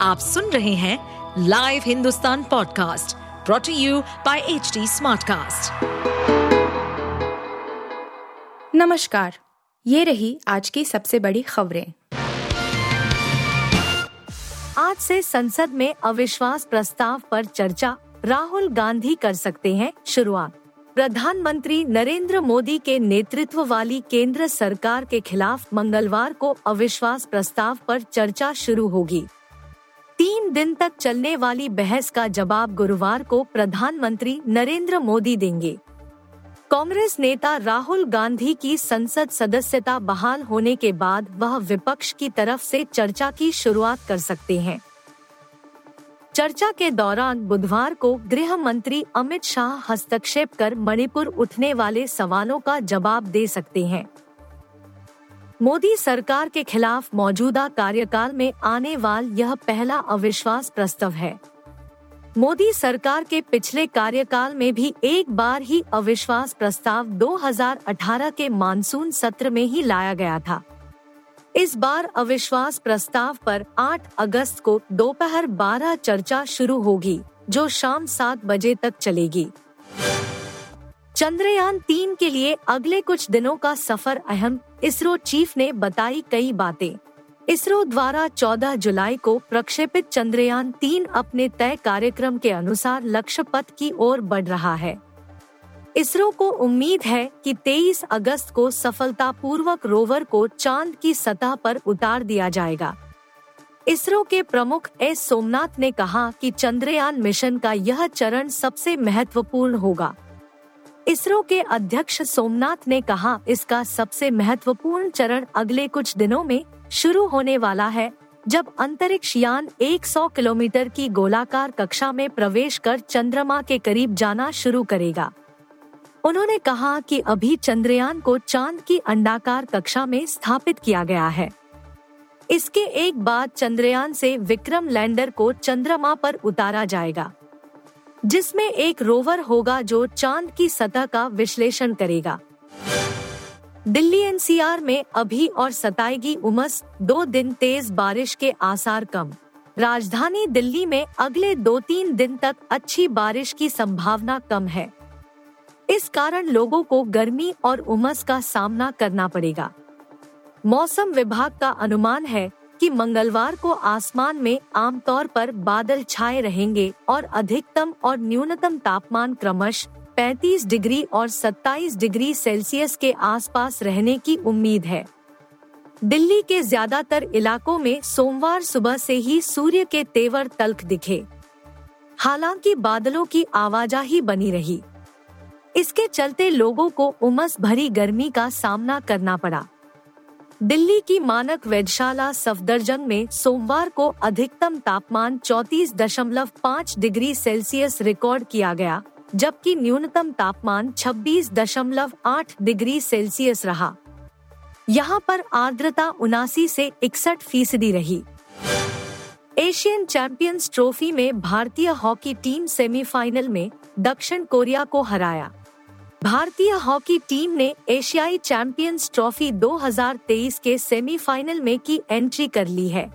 आप सुन रहे हैं live Hindustan podcast brought to you by H smartcast. नमस्कार, ये रही आज की सबसे बड़ी खबरें। आज से संसद में अविश्वास प्रस्ताव पर चर्चा, राहुल गांधी कर सकते हैं शुरुआत। प्रधानमंत्री नरेंद्र मोदी के नेतृत्व वाली केंद्र सरकार के खिलाफ मंगलवार को अविश्वास प्रस्ताव पर चर्चा शुरू होगी। तीन दिन तक चलने वाली बहस का जवाब गुरुवार को प्रधानमंत्री नरेंद्र मोदी देंगे। कांग्रेस नेता राहुल गांधी की संसद सदस्यता बहाल होने के बाद वह विपक्ष की तरफ़ से चर्चा की शुरुआत कर सकते हैं। चर्चा के दौरान बुधवार को गृह मंत्री अमित शाह हस्तक्षेप कर मणिपुर उठने वाले सवालों का जवाब दे सकते हैं। मोदी सरकार के खिलाफ मौजूदा कार्यकाल में आने वाल यह पहला अविश्वास प्रस्ताव है। मोदी सरकार के पिछले कार्यकाल में भी एक बार ही अविश्वास प्रस्ताव 2018 के मानसून सत्र में ही लाया गया था। इस बार अविश्वास प्रस्ताव पर 8 अगस्त को दोपहर 12 चर्चा शुरू होगी, जो शाम सात बजे तक चलेगी। चंद्रयान तीन के लिए अगले कुछ दिनों का सफ़र अहम इसरो चीफ ने बताई कई बातें। इसरो द्वारा 14 जुलाई को प्रक्षेपित चंद्रयान तीन अपने तय कार्यक्रम के अनुसार लक्ष्य पथ की ओर बढ़ रहा है। इसरो को उम्मीद है कि 23 अगस्त को सफलतापूर्वक रोवर को चाँद की सतह पर उतार दिया जाएगा। इसरो के प्रमुख एस सोमनाथ ने कहा कि चंद्रयान मिशन का यह चरण सबसे महत्वपूर्ण होगा। इसरो के अध्यक्ष सोमनाथ ने कहा, इसका सबसे महत्वपूर्ण चरण अगले कुछ दिनों में शुरू होने वाला है, जब अंतरिक्ष यान 100 किलोमीटर की गोलाकार कक्षा में प्रवेश कर चंद्रमा के करीब जाना शुरू करेगा। उन्होंने कहा कि अभी चंद्रयान को चाँद की अंडाकार कक्षा में स्थापित किया गया है। इसके एक बाद चंद्रयान से विक्रम लैंडर को चंद्रमा पर उतारा जाएगा। जिसमें एक रोवर होगा जो चाँद की सतह का विश्लेषण करेगा। दिल्ली एनसीआर में अभी और सताएगी उमस, दो दिन तेज बारिश के आसार कम। राजधानी दिल्ली में अगले दो तीन दिन तक अच्छी बारिश की संभावना कम है। इस कारण लोगों को गर्मी और उमस का सामना करना पड़ेगा। मौसम विभाग का अनुमान है कि मंगलवार को आसमान में आमतौर पर बादल छाए रहेंगे और अधिकतम और न्यूनतम तापमान क्रमश 35 डिग्री और 27 डिग्री सेल्सियस के आसपास रहने की उम्मीद है। दिल्ली के ज़्यादातर इलाकों में सोमवार सुबह से ही सूर्य के तेवर तल्ख दिखे। हालाँकि बादलों की आवाजाही बनी रही। इसके चलते लोगों को उमस भरी गर्मी का सामना करना पड़ा। दिल्ली की मानक वेधशाला सफदरजंग में सोमवार को अधिकतम तापमान चौतीस दशमलव पाँच डिग्री सेल्सियस रिकॉर्ड किया गया, जबकि न्यूनतम तापमान छब्बीस दशमलव आठ डिग्री सेल्सियस रहा। यहाँ पर आर्द्रता उनासी से इकसठ फ़ीसदी रही। एशियन चैंपियंस ट्रॉफी में भारतीय हॉकी टीम सेमीफाइनल में दक्षिण कोरिया को हराया। भारतीय हॉकी टीम ने एशियाई चैंपियंस ट्रॉफी 2023 के सेमीफाइनल में की एंट्री कर ली है।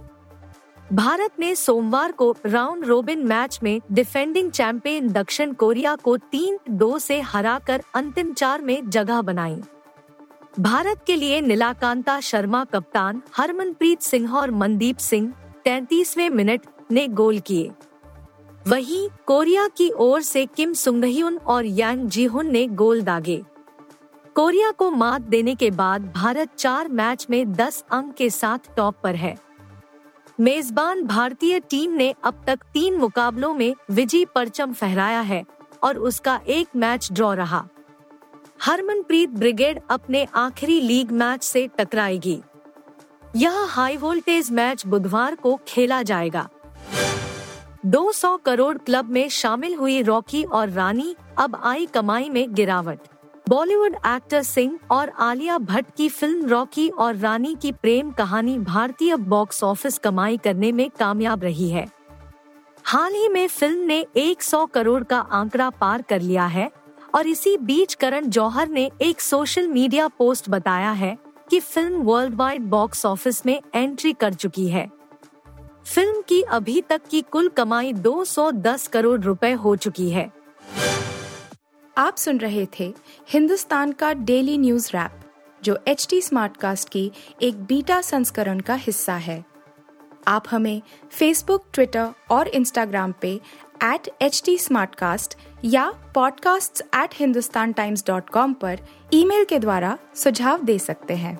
भारत ने सोमवार को राउंड रोबिन मैच में डिफेंडिंग चैंपियन दक्षिण कोरिया को तीन दो से हराकर अंतिम चार में जगह बनाई। भारत के लिए नीलाकांता शर्मा कप्तान हरमनप्रीत सिंह और मनदीप सिंह तैतीसवे मिनट ने गोल किए। वहीं कोरिया की ओर से किम सुंगह्युन और यांग जीहुन ने गोल दागे। कोरिया को मात देने के बाद भारत चार मैच में 10 अंक के साथ टॉप पर है। मेजबान भारतीय टीम ने अब तक तीन मुकाबलों में विजय परचम फहराया है और उसका एक मैच ड्रॉ रहा। हरमनप्रीत ब्रिगेड अपने आखिरी लीग मैच से टकराएगी। यह हाई वोल्टेज मैच बुधवार को खेला जाएगा। 200 करोड़ क्लब में शामिल हुई रॉकी और रानी अब आई कमाई में गिरावट। बॉलीवुड एक्टर सिंह और आलिया भट्ट की फ़िल्म रॉकी और रानी की प्रेम कहानी भारतीय बॉक्स ऑफ़िस कमाई करने में कामयाब रही है। हाल ही में फ़िल्म ने 100 करोड़ का आंकड़ा पार कर लिया है और इसी बीच करण जौहर ने एक सोशल मीडिया पोस्ट बताया है कि film world wide box office में एंट्री कर चुकी है। फ़िल्म की अभी तक की कुल कमाई 210 करोड़ रुपए हो चुकी है। आप सुन रहे थे हिंदुस्तान का डेली न्यूज़ रैप, जो एच टी स्मार्टकास्ट की एक बीटा संस्करण का हिस्सा है। आप हमें फेसबुक ट्विटर और इंस्टाग्राम पे एट एच टी या podcasts@hindustantimes.com पर ईमेल के द्वारा सुझाव दे सकते हैं।